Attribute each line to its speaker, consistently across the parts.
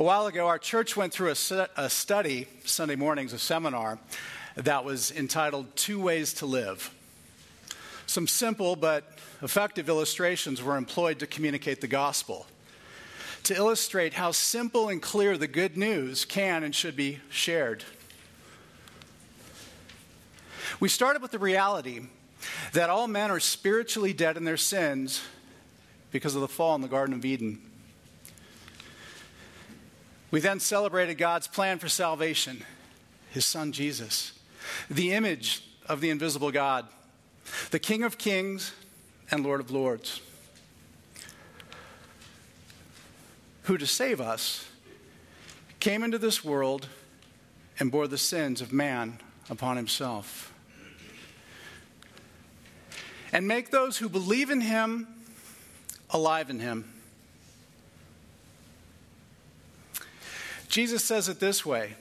Speaker 1: A while ago, our church went through a, a, study, Sunday mornings, a seminar, that was entitled Two Ways to Live. Some simple but effective illustrations were employed to communicate the gospel, to illustrate how simple and clear the good news can and should be shared. We started with the reality that all men are spiritually dead in their sins because of the fall in the Garden of Eden. We then celebrated God's plan for salvation, his son Jesus, the image of the invisible God, the King of kings and Lord of lords, who to save us came into this world and bore the sins of man upon himself. And make those who believe in him alive in him. Jesus says it this way,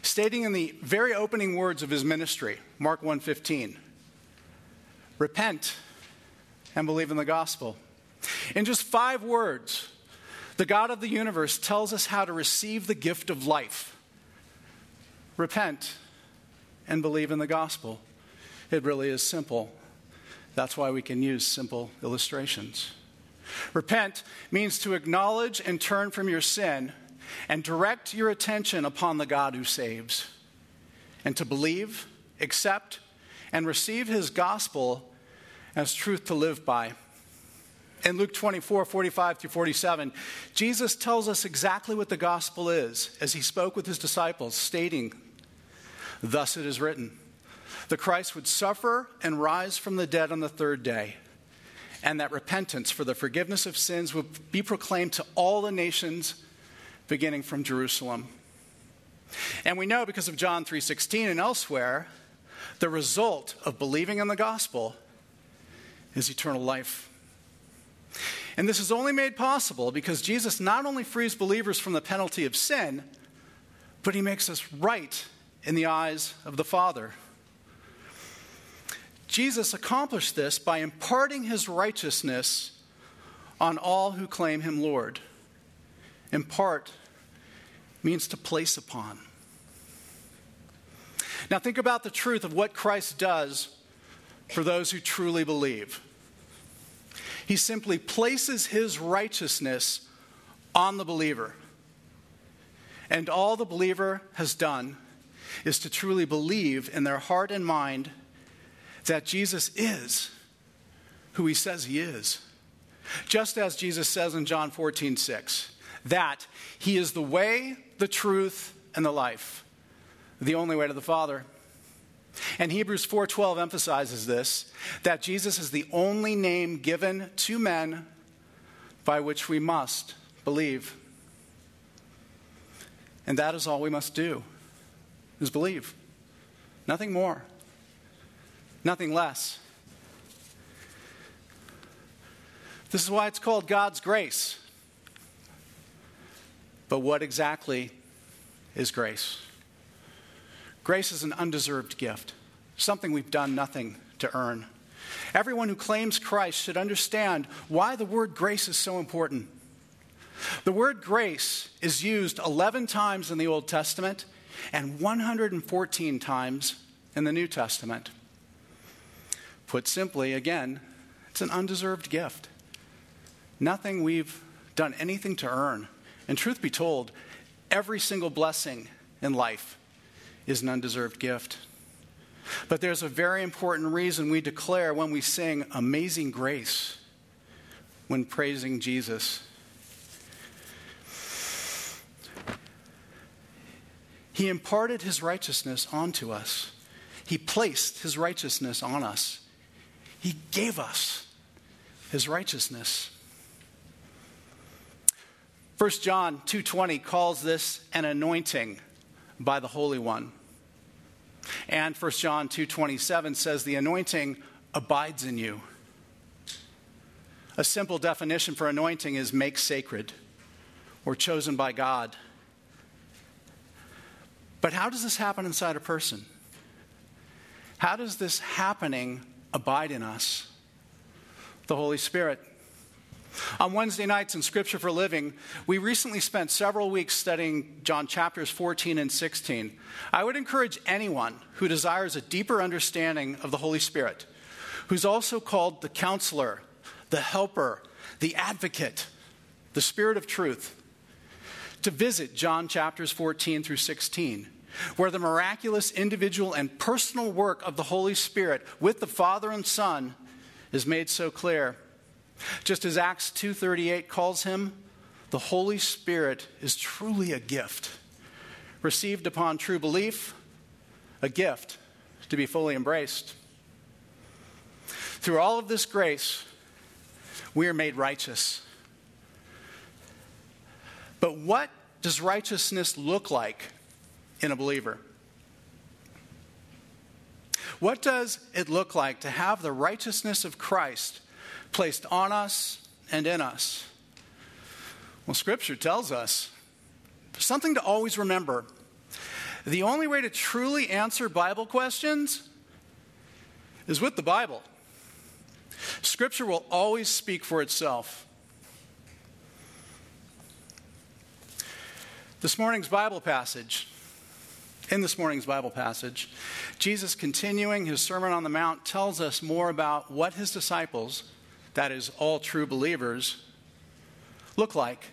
Speaker 1: stating in the very opening words of his ministry, Mark 1:15. Repent and believe in the gospel. In just 5 words, the God of the universe tells us how to receive the gift of life. Repent and believe in the gospel. It really is simple. That's why we can use simple illustrations. Repent means to acknowledge and turn from your sin and direct your attention upon the God who saves, and to believe, accept, and receive his gospel as truth to live by. In Luke 24, 45 through 47, Jesus tells us exactly what the gospel is as he spoke with his disciples, stating, Thus it is written, the Christ would suffer and rise from the dead on the third day and that repentance for the forgiveness of sins would be proclaimed to all the nations beginning from Jerusalem. And we know because of John 3:16 and elsewhere, the result of believing in the gospel is eternal life. And this is only made possible because Jesus not only frees believers from the penalty of sin, but he makes us right in the eyes of the Father. Jesus accomplished this by imparting his righteousness on all who claim him Lord. Impart means to place upon. Now, think about the truth of what Christ does for those who truly believe. He simply places his righteousness on the believer. And all the believer has done is to truly believe in their heart and mind that Jesus is who he says he is. Just as Jesus says in John 14, 6, that he is the way, the truth, and the life, the only way to the Father. And Hebrews 4:12 emphasizes this that Jesus is the only name given to men by which we must believe. And that is all we must do is believe. Nothing more nothing less. This is why it's called God's grace. But what exactly is grace? Grace is an undeserved gift, something we've done nothing to earn. Everyone who claims Christ should understand why the word grace is so important. The word grace is used 11 times in the Old Testament and 114 times in the New Testament. Put simply, again, it's an undeserved gift. Nothing we've done anything to earn. And truth be told, every single blessing in life is an undeserved gift. But there's a very important reason we declare when we sing Amazing Grace when praising Jesus. He imparted his righteousness onto us. He placed his righteousness on us. He gave us his righteousness. 1 John 2:20 calls this an anointing by the Holy One. And 1 John 2:27 says the anointing abides in you. A simple definition for anointing is make sacred or chosen by God. But how does this happen inside a person? How does this happening abide in us? The Holy Spirit. On Wednesday nights in Scripture for Living, we recently spent several weeks studying John chapters 14 and 16. I would encourage anyone who desires a deeper understanding of the Holy Spirit, who's also called the counselor, the helper, the advocate, the Spirit of truth, to visit John chapters 14 through 16 where the miraculous individual and personal work of the Holy Spirit with the Father and Son is made so clear. Just as Acts 2:38 calls him, the Holy Spirit is truly a gift, received upon true belief, a gift to be fully embraced. Through all of this grace, we are made righteous. But what does righteousness look like in a believer? What does it look like to have the righteousness of Christ placed on us and in us? Well, Scripture tells us something to always remember. The only way to truly answer Bible questions is with the Bible. Scripture will always speak for itself. This morning's Bible passage, in this morning's Bible passage, Jesus, continuing his Sermon on the Mount, tells us more about what his disciples that is, all true believers, look like.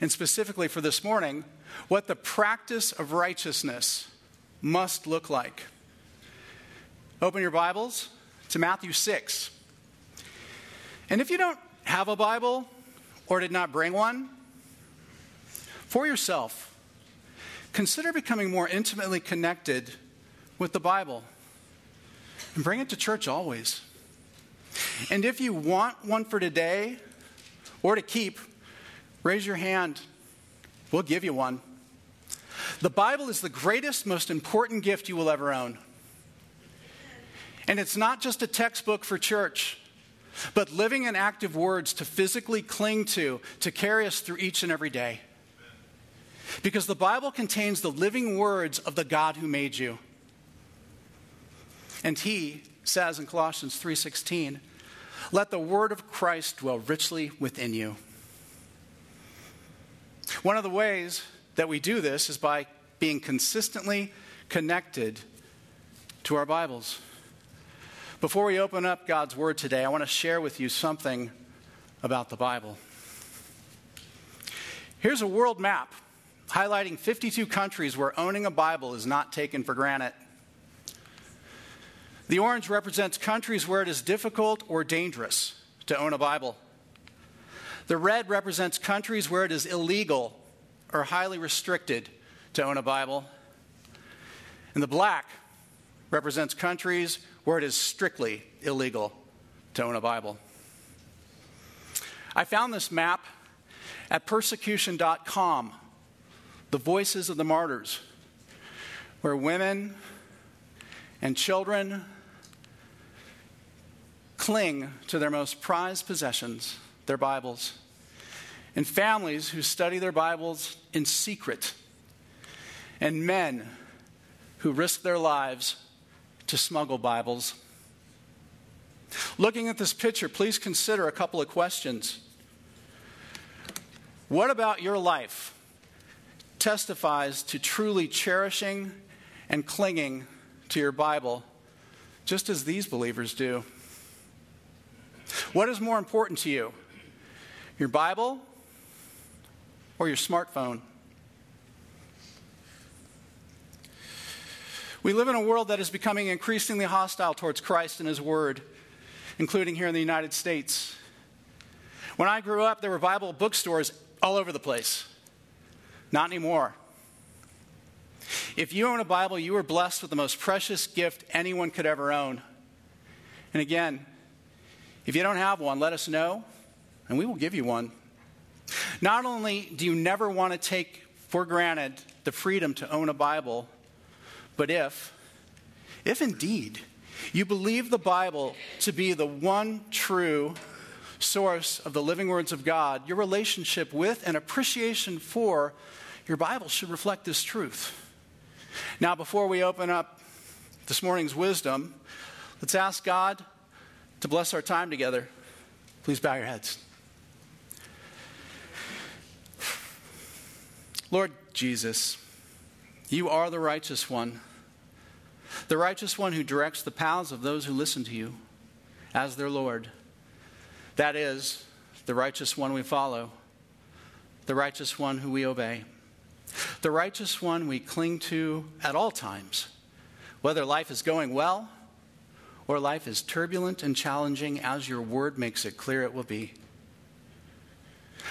Speaker 1: And specifically for this morning, what the practice of righteousness must look like. Open your Bibles to Matthew 6. And if you don't have a Bible or did not bring one, for yourself, consider becoming more intimately connected with the Bible. And bring it to church always. And if you want one for today or to keep, raise your hand. We'll give you one. The Bible is the greatest, most important gift you will ever own. And it's not just a textbook for church, but living and active words to physically cling to, to carry us through each and every day. Because the Bible contains the living words of the God who made you. And he says in Colossians 3:16, "Let the word of Christ dwell richly within you." One of the ways that we do this is by being consistently connected to our Bibles. Before we open up God's Word today, I want to share with you something about the Bible. Here's a world map highlighting 52 countries where owning a Bible is not taken for granted. The orange represents countries where it is difficult or dangerous to own a Bible. The red represents countries where it is illegal or highly restricted to own a Bible. And the black represents countries where it is strictly illegal to own a Bible. I found this map at persecution.com, the voices of the martyrs, where women and children cling to their most prized possessions, their Bibles, and families who study their Bibles in secret, and men who risk their lives to smuggle Bibles. Looking at this picture, please consider a couple of questions. What about your life testifies to truly cherishing and clinging to your Bible, just as these believers do? What is more important to you, your Bible or your smartphone? We live in a world that is becoming increasingly hostile towards Christ and His Word, including here in the United States. When I grew up, there were Bible bookstores all over the place. Not anymore. If you own a Bible, you are blessed with the most precious gift anyone could ever own. And again, if you don't have one, let us know, and we will give you one. Not only do you never want to take for granted the freedom to own a Bible, but if, if indeed you believe the Bible to be the one true source of the living words of God, your relationship with and appreciation for your Bible should reflect this truth. Now, before we open up this morning's wisdom, let's ask God to bless our time together, please bow your heads. Lord Jesus, you are the righteous one, the righteous one who directs the paths of those who listen to you as their Lord. That is, the righteous one we follow, the righteous one who we obey, the righteous one we cling to at all times, whether life is going well or life is turbulent and challenging, as your word makes it clear it will be.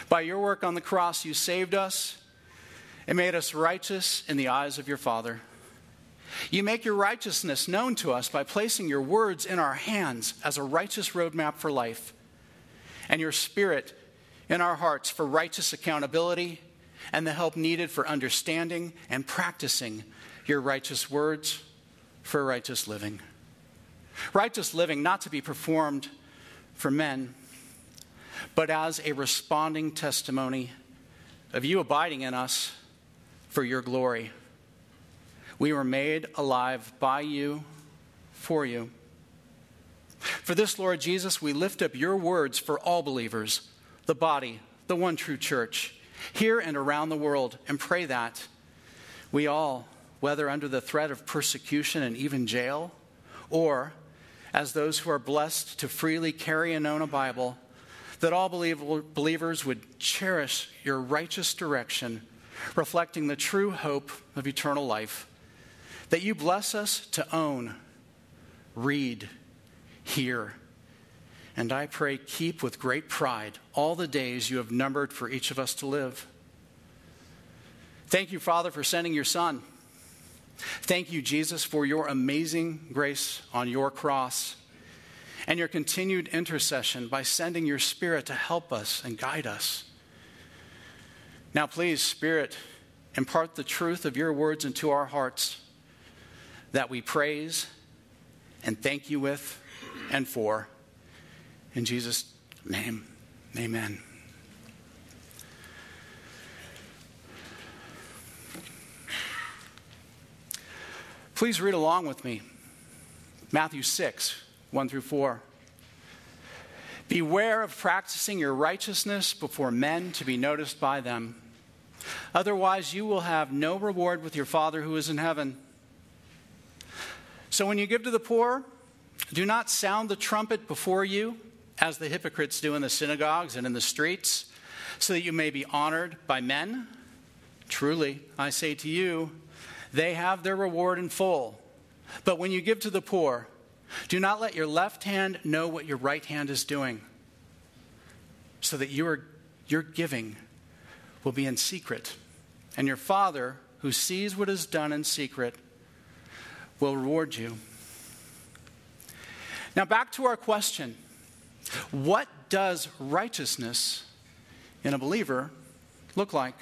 Speaker 1: By your work on the cross, you saved us and made us righteous in the eyes of your Father. You make your righteousness known to us by placing your words in our hands as a righteous roadmap for life, and your spirit in our hearts for righteous accountability and the help needed for understanding and practicing your righteous words for righteous living. Righteous living not to be performed for men, but as a responding testimony of you abiding in us for your glory. We were made alive by you, for you. For this, Lord Jesus, we lift up your words for all believers, the body, the one true church, here and around the world, and pray that we all, whether under the threat of persecution and even jail, or as those who are blessed to freely carry and own a Bible, that all believers would cherish your righteous direction, reflecting the true hope of eternal life. That you bless us to own, read, hear, and I pray keep with great pride all the days you have numbered for each of us to live. Thank you, Father, for sending your Son. Thank you, Jesus, for your amazing grace on your cross and your continued intercession by sending your Spirit to help us and guide us. Now, please, Spirit, impart the truth of your words into our hearts that we praise and thank you with and for. In Jesus' name, amen. Please read along with me. Matthew 6, 1 through 4. Beware of practicing your righteousness before men to be noticed by them. Otherwise, you will have no reward with your Father who is in heaven. So when you give to the poor, do not sound the trumpet before you, as the hypocrites do in the synagogues and in the streets, so that you may be honored by men. Truly, I say to you, they have their reward in full. But when you give to the poor, do not let your left hand know what your right hand is doing, so that your, your giving will be in secret. And your Father, who sees what is done in secret, will reward you. Now, back to our question What does righteousness in a believer look like?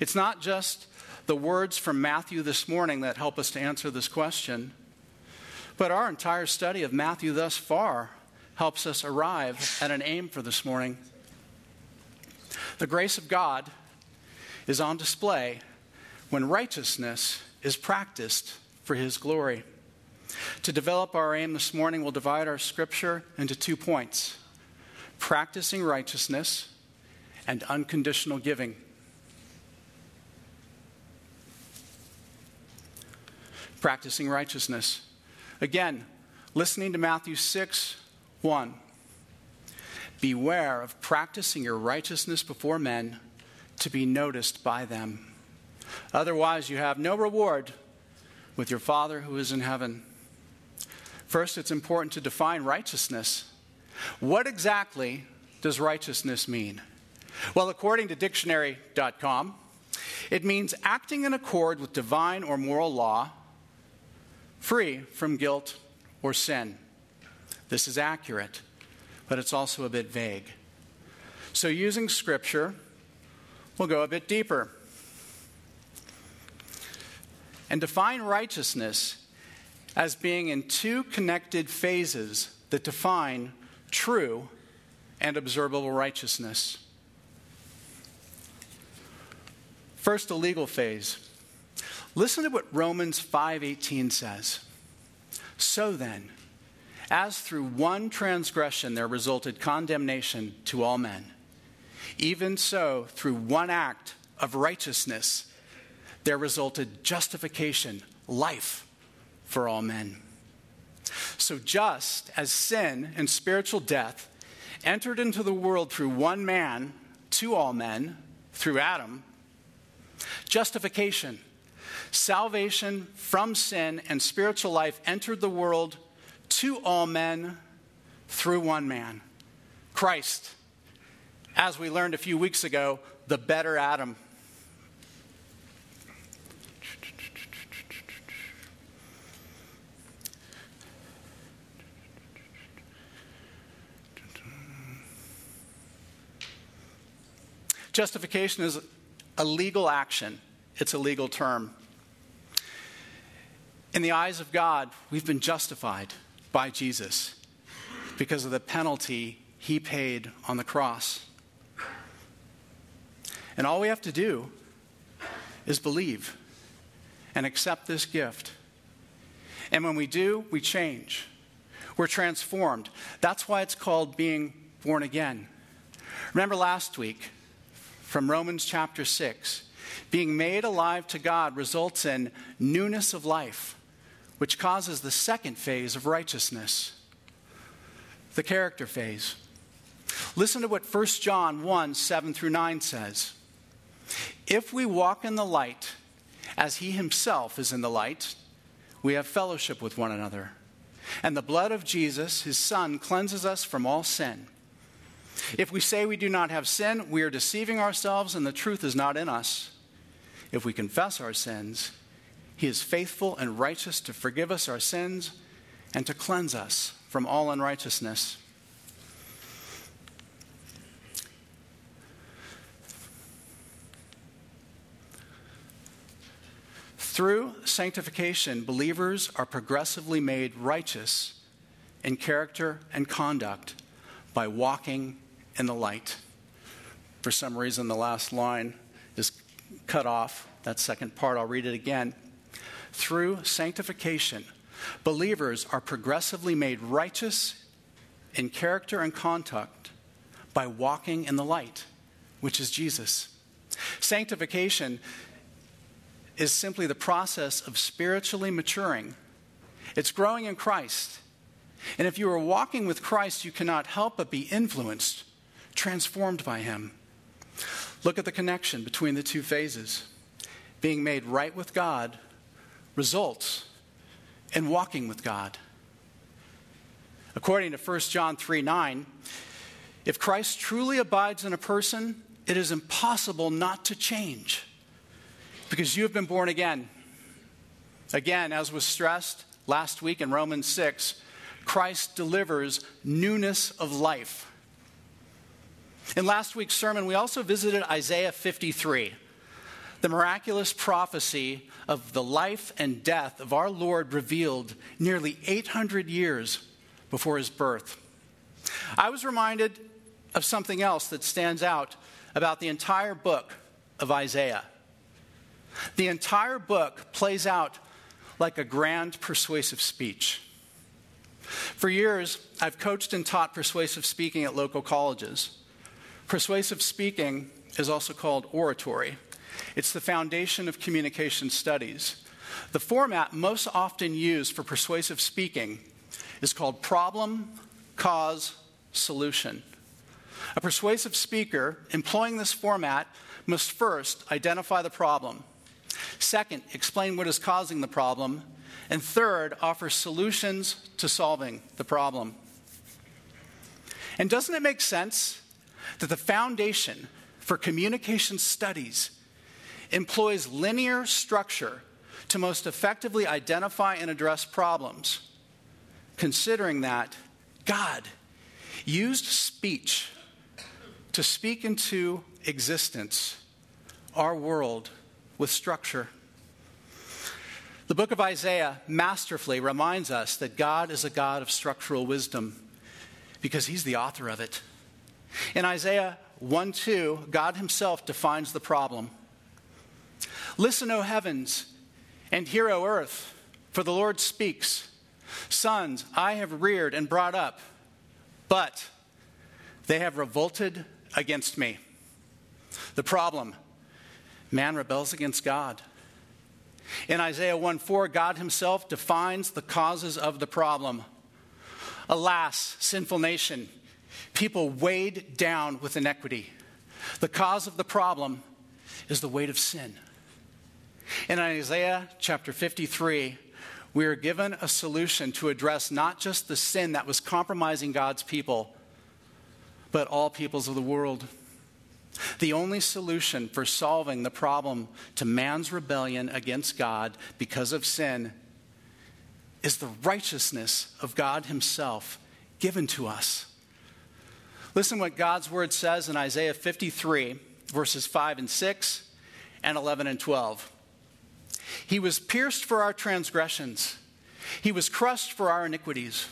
Speaker 1: It's not just the words from Matthew this morning that help us to answer this question. But our entire study of Matthew thus far helps us arrive at an aim for this morning. The grace of God is on display when righteousness is practiced for His glory. To develop our aim this morning, we'll divide our scripture into two points practicing righteousness and unconditional giving. Practicing righteousness. Again, listening to Matthew 6 1. Beware of practicing your righteousness before men to be noticed by them. Otherwise, you have no reward with your Father who is in heaven. First, it's important to define righteousness. What exactly does righteousness mean? Well, according to dictionary.com, it means acting in accord with divine or moral law free from guilt or sin. This is accurate, but it's also a bit vague. So, using scripture, we'll go a bit deeper and define righteousness as being in two connected phases that define true and observable righteousness. First, the legal phase. Listen to what Romans 5:18 says. So then, as through one transgression there resulted condemnation to all men, even so through one act of righteousness, there resulted justification, life for all men. So, just as sin and spiritual death entered into the world through one man to all men, through Adam, justification, salvation from sin and spiritual life entered the world to all men through one man, Christ. As we learned a few weeks ago, the better Adam. Justification is a legal action, it's a legal term. In the eyes of God, we've been justified by Jesus because of the penalty he paid on the cross. And all we have to do is believe and accept this gift. And when we do, we change. We're transformed. That's why it's called being born again. Remember last week, from Romans chapter 6. Being made alive to God results in newness of life, which causes the second phase of righteousness, the character phase. Listen to what 1 John 1 7 through 9 says. If we walk in the light, as he himself is in the light, we have fellowship with one another. And the blood of Jesus, his son, cleanses us from all sin. If we say we do not have sin, we are deceiving ourselves and the truth is not in us. If we confess our sins, he is faithful and righteous to forgive us our sins and to cleanse us from all unrighteousness. Through sanctification, believers are progressively made righteous in character and conduct by walking in the light. For some reason, the last line is cut off. That second part, I'll read it again. Through sanctification, believers are progressively made righteous in character and conduct by walking in the light, which is Jesus. Sanctification is simply the process of spiritually maturing. It's growing in Christ. And if you are walking with Christ, you cannot help but be influenced transformed by him. Look at the connection between the two phases. Being made right with God results in walking with God. According to 1 John 3 9, if Christ truly abides in a person, it is impossible not to change because you have been born again. Again, as was stressed last week in Romans 6, Christ delivers newness of life. In last week's sermon, we also visited Isaiah 53, the miraculous prophecy of the life and death of our Lord revealed nearly 800 years before his birth. I was reminded of something else that stands out about the entire book of Isaiah. The entire book plays out like a grand persuasive speech. For years, I've coached and taught persuasive speaking at local colleges. Persuasive speaking is also called oratory. It's the foundation of communication studies. The format most often used for persuasive speaking is called problem, cause, solution. A persuasive speaker employing this format must first identify the problem, second, explain what is causing the problem, and third, offer solutions to solving the problem. And doesn't it make sense that the foundation for communication studies employs linear structure to most effectively identify and address problems, considering that God used speech to speak into existence our world with structure. The book of Isaiah masterfully reminds us that God is a God of structural wisdom because he's the author of it. In Isaiah 1 2, God himself defines the problem. Listen, O heavens, and hear, O earth, for the Lord speaks. Sons I have reared and brought up, but they have revolted against me. The problem man rebels against God. In Isaiah 1 4, God himself defines the causes of the problem. Alas, sinful nation, people weighed down with iniquity. The cause of the problem is the weight of sin. In Isaiah chapter 53, we are given a solution to address not just the sin that was compromising God's people, but all peoples of the world. The only solution for solving the problem to man's rebellion against God because of sin is the righteousness of God Himself given to us. Listen what God's word says in Isaiah 53, verses 5 and 6, and 11 and 12. He was pierced for our transgressions, He was crushed for our iniquities.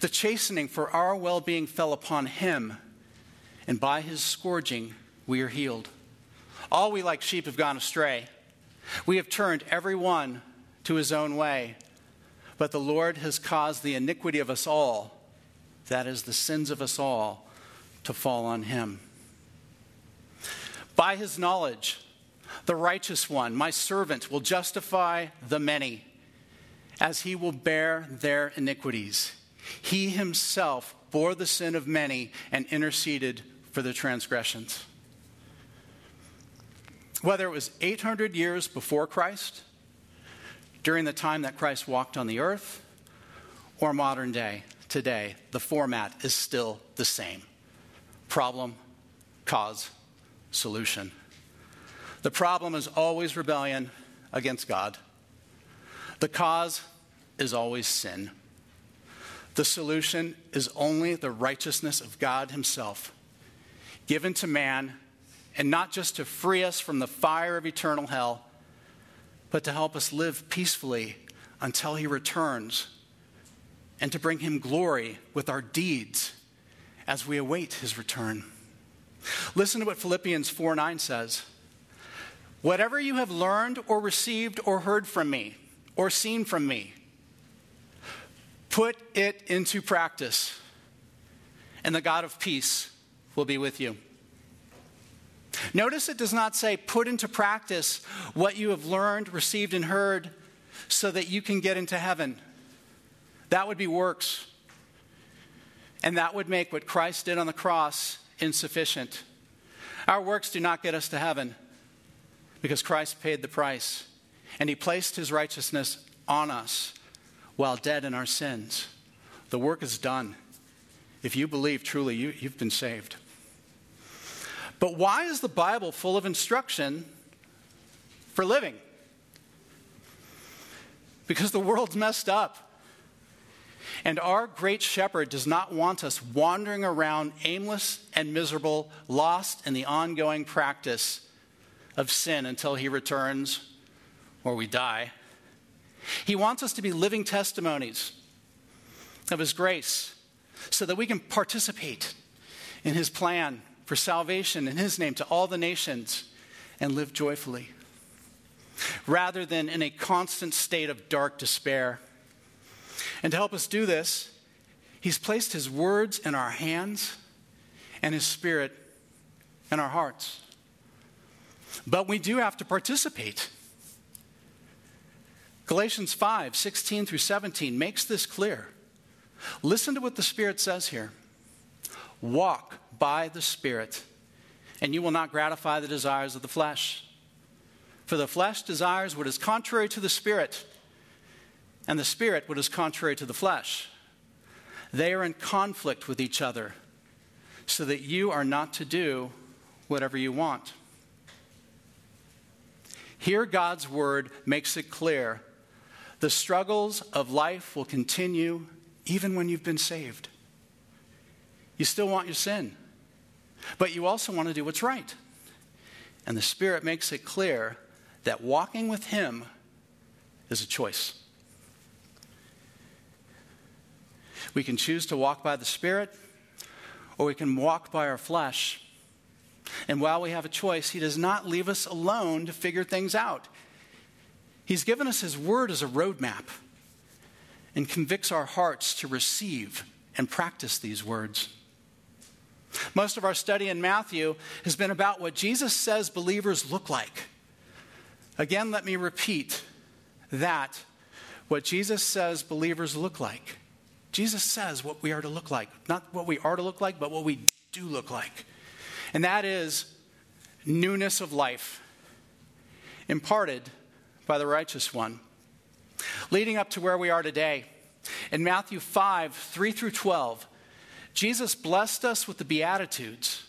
Speaker 1: The chastening for our well being fell upon Him and by his scourging we are healed. All we like sheep have gone astray. We have turned every one to his own way. But the Lord has caused the iniquity of us all, that is, the sins of us all, to fall on him. By his knowledge, the righteous one, my servant, will justify the many, as he will bear their iniquities. He himself bore the sin of many and interceded for their transgressions. Whether it was 800 years before Christ, during the time that Christ walked on the earth, or modern day, today, the format is still the same problem, cause, solution. The problem is always rebellion against God. The cause is always sin. The solution is only the righteousness of God Himself given to man, and not just to free us from the fire of eternal hell, but to help us live peacefully until he returns, and to bring him glory with our deeds as we await his return. Listen to what Philippians 4 9 says. Whatever you have learned or received or heard from me or seen from me, put it into practice, and the God of peace will be with you. Notice it does not say, put into practice what you have learned, received, and heard so that you can get into heaven. That would be works. And that would make what Christ did on the cross insufficient. Our works do not get us to heaven because Christ paid the price and he placed his righteousness on us while dead in our sins. The work is done. If you believe truly, you, have been saved. But why is the Bible full of instruction for living? Because the world's messed up. And our great shepherd does not want us wandering around aimless and miserable, lost in the ongoing practice of sin until he returns or we die. He wants us to be living testimonies of his grace so that we can participate in his plan for salvation in his name to all the nations and live joyfully, rather than in a constant state of dark despair. And to help us do this, he's placed his words in our hands and his spirit in our hearts. But we do have to participate. Galatians 5 16 through 17 makes this clear. Listen to what the Spirit says here. Walk by the Spirit, and you will not gratify the desires of the flesh. For the flesh desires what is contrary to the Spirit, and the Spirit what is contrary to the flesh. They are in conflict with each other, so that you are not to do whatever you want. Here, God's word makes it clear the struggles of life will continue even when you've been saved. You still want your sin, but you also want to do what's right. And the Spirit makes it clear that walking with Him is a choice. We can choose to walk by the Spirit, or we can walk by our flesh. And while we have a choice, He does not leave us alone to figure things out. He's given us His Word as a roadmap and convicts our hearts to receive and practice these words. Most of our study in Matthew has been about what Jesus says believers look like. Again, let me repeat that what Jesus says believers look like. Jesus says what we are to look like. Not what we are to look like, but what we do look like. And that is newness of life, imparted by the righteous one. Leading up to where we are today, in Matthew 5 3 through 12, Jesus blessed us with the Beatitudes,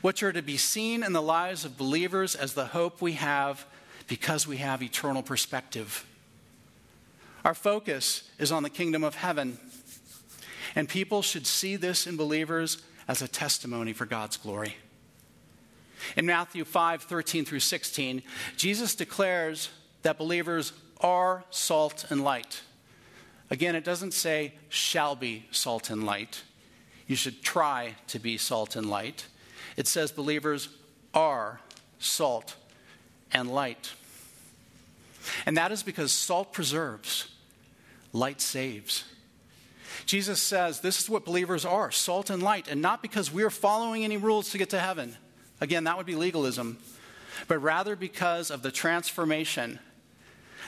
Speaker 1: which are to be seen in the lives of believers as the hope we have because we have eternal perspective. Our focus is on the kingdom of heaven, and people should see this in believers as a testimony for God's glory. In Matthew 5 13 through 16, Jesus declares that believers are salt and light. Again, it doesn't say shall be salt and light. You should try to be salt and light. It says believers are salt and light. And that is because salt preserves, light saves. Jesus says this is what believers are salt and light, and not because we are following any rules to get to heaven. Again, that would be legalism, but rather because of the transformation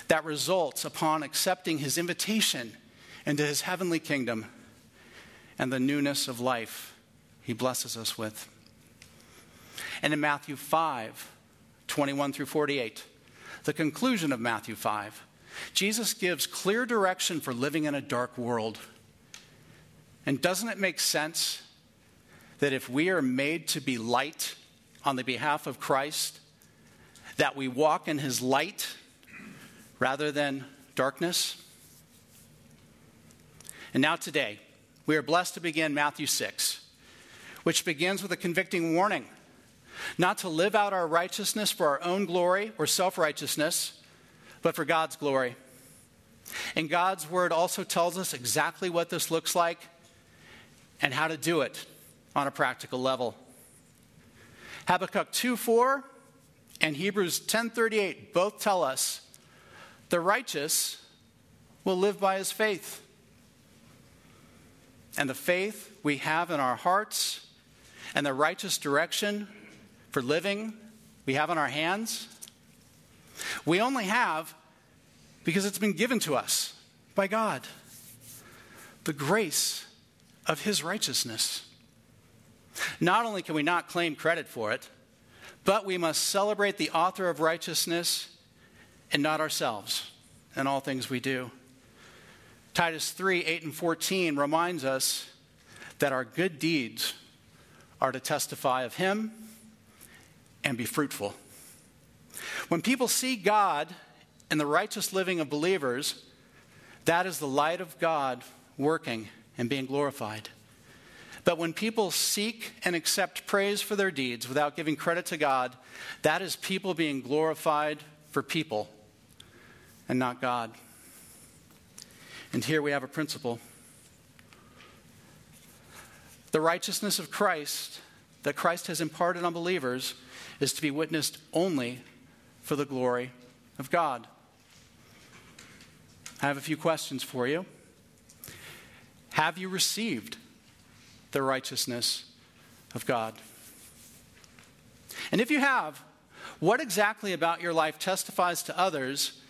Speaker 1: that results upon accepting his invitation into his heavenly kingdom and the newness of life he blesses us with. And in Matthew 5, 21 through 48, the conclusion of Matthew 5, Jesus gives clear direction for living in a dark world. And doesn't it make sense that if we are made to be light on the behalf of Christ, that we walk in his light rather than darkness? And now, today, we are blessed to begin Matthew 6, which begins with a convicting warning not to live out our righteousness for our own glory or self righteousness, but for God's glory. And God's word also tells us exactly what this looks like and how to do it on a practical level. Habakkuk 2:4 and Hebrews 10:38 both tell us the righteous will live by his faith and the faith we have in our hearts and the righteous direction for living we have in our hands, we only have because it's been given to us by God. The grace of His righteousness. Not only can we not claim credit for it, but we must celebrate the author of righteousness and not ourselves in all things we do. Titus 3 8 and 14 reminds us that our good deeds are to testify of Him and be fruitful. When people see God and the righteous living of believers, that is the light of God working and being glorified. But when people seek and accept praise for their deeds without giving credit to God, that is people being glorified for people and not God. And here we have a principle. The righteousness of Christ that Christ has imparted on believers is to be witnessed only for the glory of God. I have a few questions for you. Have you received the righteousness of God? And if you have, what exactly about your life testifies to others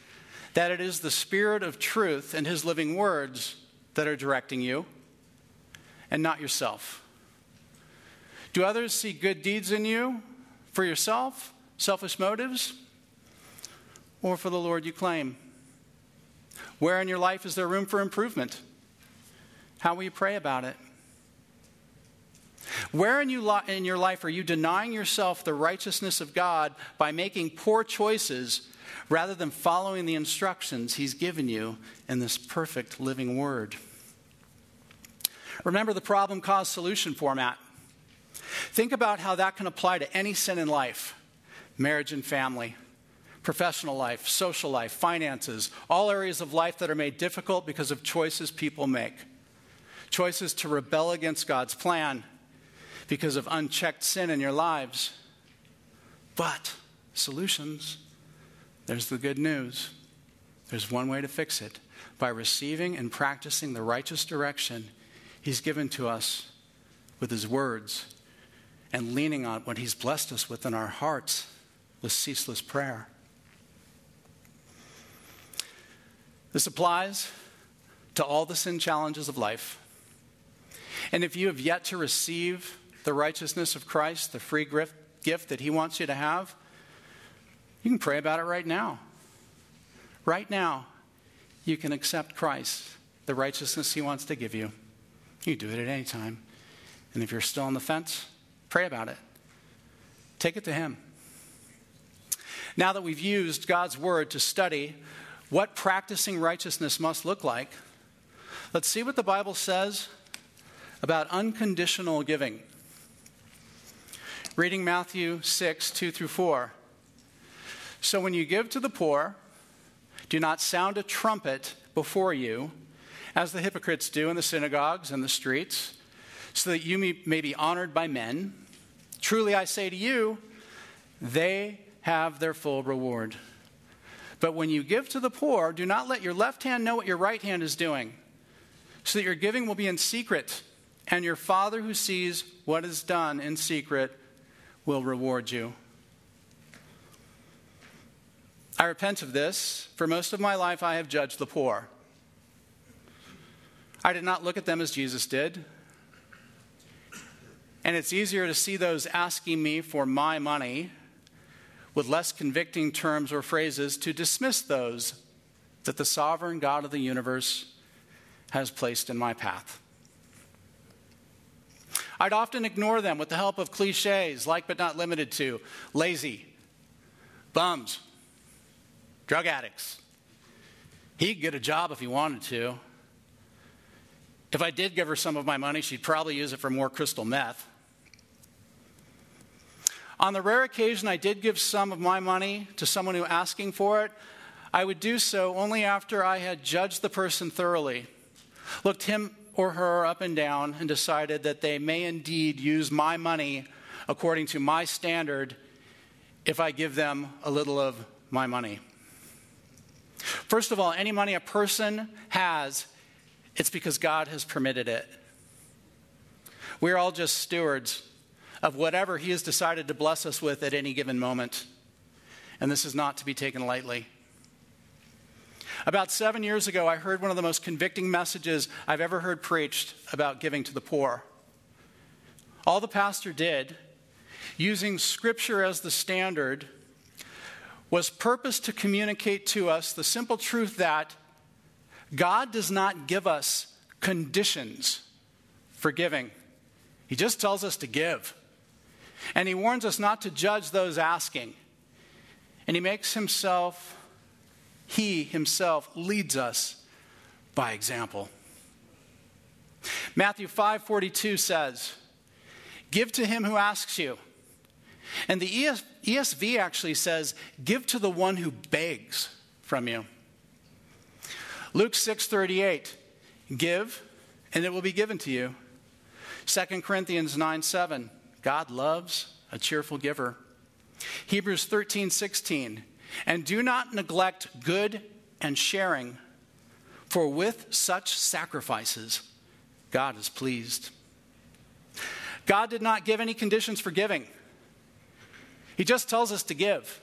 Speaker 1: that it is the Spirit of truth and His living words that are directing you and not yourself? Do others see good deeds in you for yourself, selfish motives, or for the Lord you claim? Where in your life is there room for improvement? How will you pray about it? Where in, you in your life are you denying yourself the righteousness of God by making poor choices rather than following the instructions He's given you in this perfect living Word. Remember the problem cause solution format. Think about how that can apply to any sin in life marriage and family, professional life, social life, finances, all areas of life that are made difficult because of choices people make. Choices to rebel against God's plan because of unchecked sin in your lives. But solutions there's the good news. There's one way to fix it by receiving and practicing the righteous direction He's given to us with His words and leaning on what He's blessed us with in our hearts with ceaseless prayer. This applies to all the sin challenges of life. And if you have yet to receive the righteousness of Christ, the free gift that He wants you to have, you can pray about it right now. Right now, you can accept Christ, the righteousness He wants to give you. You do it at any time. And if you're still on the fence, pray about it. Take it to Him. Now that we've used God's Word to study what practicing righteousness must look like, let's see what the Bible says about unconditional giving. Reading Matthew 6, 2 through 4. So when you give to the poor, do not sound a trumpet before you, as the hypocrites do in the synagogues and the streets, so that you may be honored by men. Truly I say to you, they have their full reward. But when you give to the poor, do not let your left hand know what your right hand is doing, so that your giving will be in secret, and your Father who sees what is done in secret will reward you. I repent of this. For most of my life, I have judged the poor. I did not look at them as Jesus did. And it's easier to see those asking me for my money with less convicting terms or phrases to dismiss those that the sovereign God of the universe has placed in my path. I'd often ignore them with the help of cliches like but not limited to lazy, bums, drug addicts. He'd get a job if he wanted to. If I did give her some of my money, she'd probably use it for more crystal meth. On the rare occasion I did give some of my money to someone who asking for it, I would do so only after I had judged the person thoroughly, looked him or her up and down, and decided that they may indeed use my money according to my standard if I give them a little of my money. First of all, any money a person has, it's because God has permitted it. We're all just stewards of whatever He has decided to bless us with at any given moment. And this is not to be taken lightly. About seven years ago, I heard one of the most convicting messages I've ever heard preached about giving to the poor. All the pastor did, using Scripture as the standard, was purpose to communicate to us the simple truth that God does not give us conditions for giving. He just tells us to give. And he warns us not to judge those asking. And he makes himself, he himself leads us by example. Matthew 5:42 says, "Give to him who asks you." And the ESV actually says, "Give to the one who begs from you." Luke 6:38, "Give, and it will be given to you." 2 Corinthians 9 7, God loves a cheerful giver. Hebrews 13, 16. And do not neglect good and sharing, for with such sacrifices, God is pleased. God did not give any conditions for giving, He just tells us to give.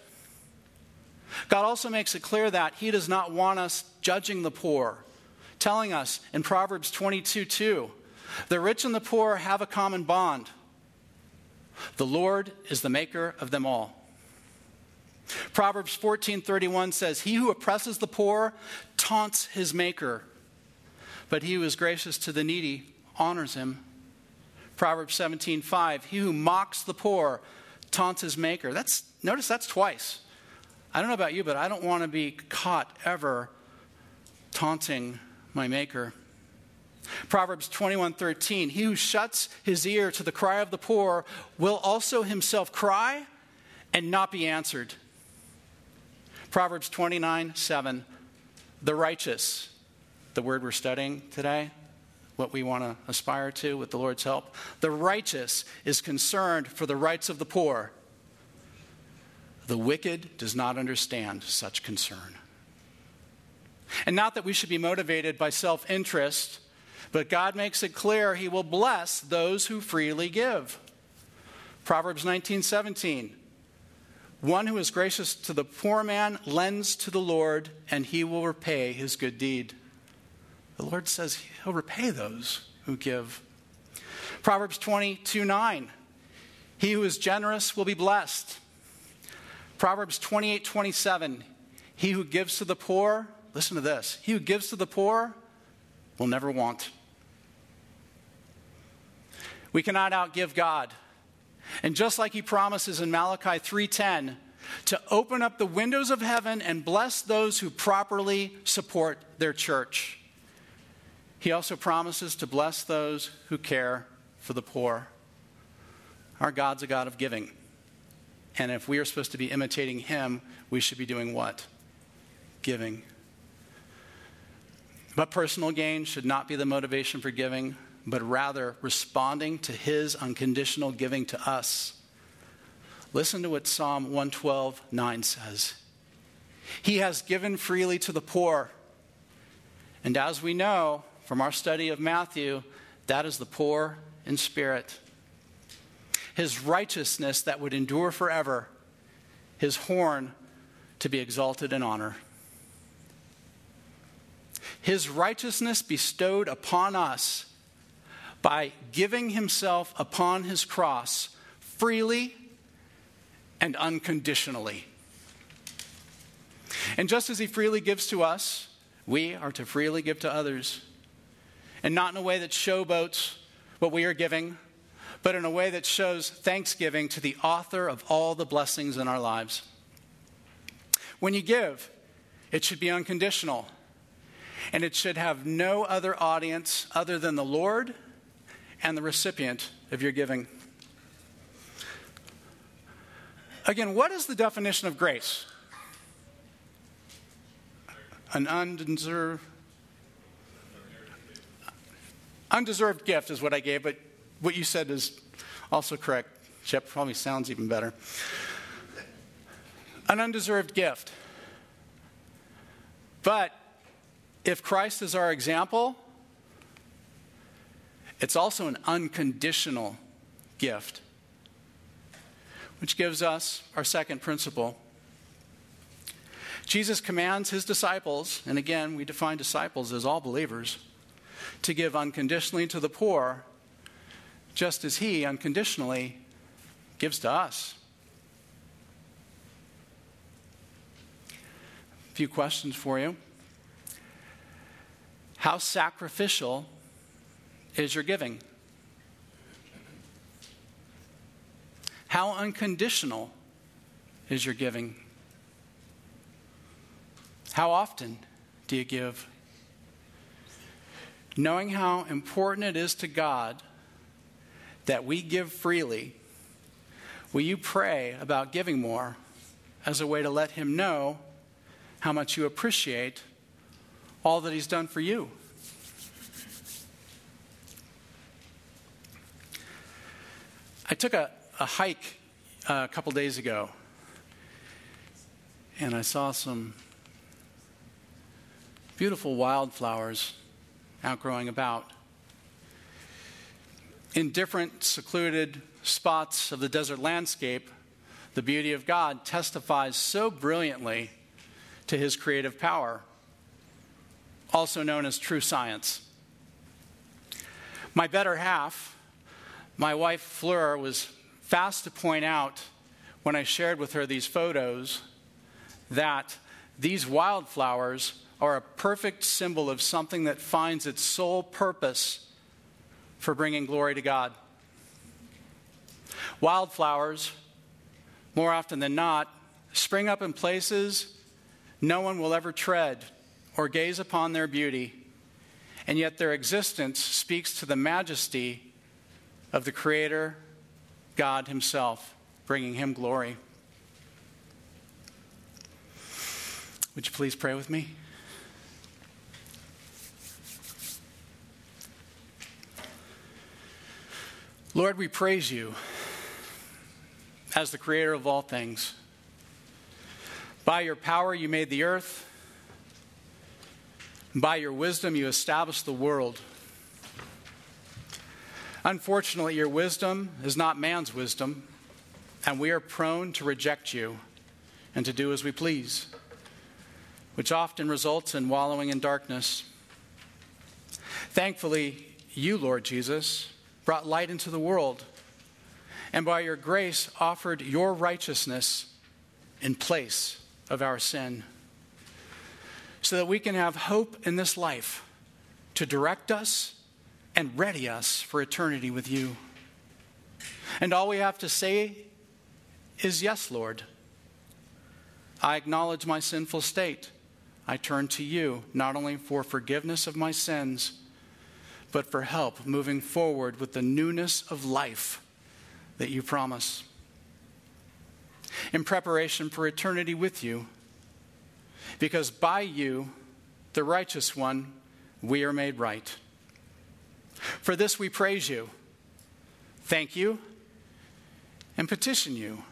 Speaker 1: God also makes it clear that He does not want us judging the poor, telling us in Proverbs 22 2, the rich and the poor have a common bond. The Lord is the maker of them all. Proverbs 14:31 says, "He who oppresses the poor taunts his maker, but he who is gracious to the needy honors him." Proverbs 17:5, "He who mocks the poor taunts his maker." That's notice that's twice. I don't know about you, but I don't want to be caught ever taunting my maker. Proverbs 21:13 He who shuts his ear to the cry of the poor will also himself cry and not be answered. Proverbs 29:7 The righteous the word we're studying today what we want to aspire to with the Lord's help. The righteous is concerned for the rights of the poor. The wicked does not understand such concern. And not that we should be motivated by self-interest but God makes it clear he will bless those who freely give. Proverbs 19:17 One who is gracious to the poor man lends to the Lord and he will repay his good deed. The Lord says he'll repay those who give. Proverbs 22 9. He who is generous will be blessed. Proverbs 28 27. He who gives to the poor, listen to this, he who gives to the poor will never want. We cannot outgive God. And just like he promises in Malachi 3:10 to open up the windows of heaven and bless those who properly support their church. He also promises to bless those who care for the poor. Our God's a God of giving. And if we are supposed to be imitating Him, we should be doing what? Giving. But personal gain should not be the motivation for giving, but rather responding to His unconditional giving to us. Listen to what Psalm 112 9 says. He has given freely to the poor. And as we know, from our study of Matthew, that is the poor in spirit. His righteousness that would endure forever, his horn to be exalted in honor. His righteousness bestowed upon us by giving himself upon his cross freely and unconditionally. And just as he freely gives to us, we are to freely give to others and not in a way that showboats what we are giving, but in a way that shows thanksgiving to the author of all the blessings in our lives. When you give, it should be unconditional, and it should have no other audience other than the Lord and the recipient of your giving. Again, what is the definition of grace? An undeserved Undeserved gift is what I gave, but what you said is also correct. Shep probably sounds even better. An undeserved gift. But if Christ is our example, it's also an unconditional gift, which gives us our second principle. Jesus commands his disciples, and again, we define disciples as all believers to give unconditionally to the poor, just as He unconditionally gives to us. A few questions for you. How sacrificial is your giving? How unconditional is your giving? How often do you give? knowing how important it is to God that we give freely, will you pray about giving more as a way to let Him know how much you appreciate all that He's done for you? I took a, a hike uh, a couple days ago and I saw some beautiful wildflowers outgrowing about. In different secluded spots of the desert landscape, the beauty of God testifies so brilliantly to his creative power, also known as true science. My better half, my wife Fleur, was fast to point out when I shared with her these photos that these wildflowers are a perfect symbol of something that finds its sole purpose for bringing glory to God. Wildflowers, more often than not, spring up in places no one will ever tread or gaze upon their beauty, and yet their existence speaks to the majesty of the Creator, God Himself, bringing Him glory. Would you please pray with me? Lord, we praise you as the creator of all things. By your power, you made the earth. By your wisdom, you established the world. Unfortunately, your wisdom is not man's wisdom, and we are prone to reject you and to do as we please, which often results in wallowing in darkness. Thankfully, you, Lord Jesus, brought light into the world, and by your grace offered your righteousness in place of our sin, so that we can have hope in this life to direct us and ready us for eternity with you. And all we have to say is, Yes, Lord. I acknowledge my sinful state. I turn to you, not only for forgiveness of my sins, but for help moving forward with the newness of life that you promise. In preparation for eternity with you, because by you, the righteous one, we are made right. For this we praise you, thank you, and petition you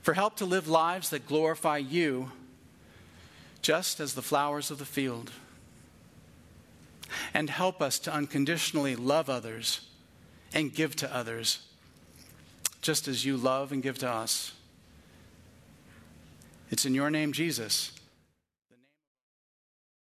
Speaker 1: for help to live lives that glorify you, just as the flowers of the field. And help us to unconditionally love others and give to others, just as you love and give to us. It's in your name, Jesus,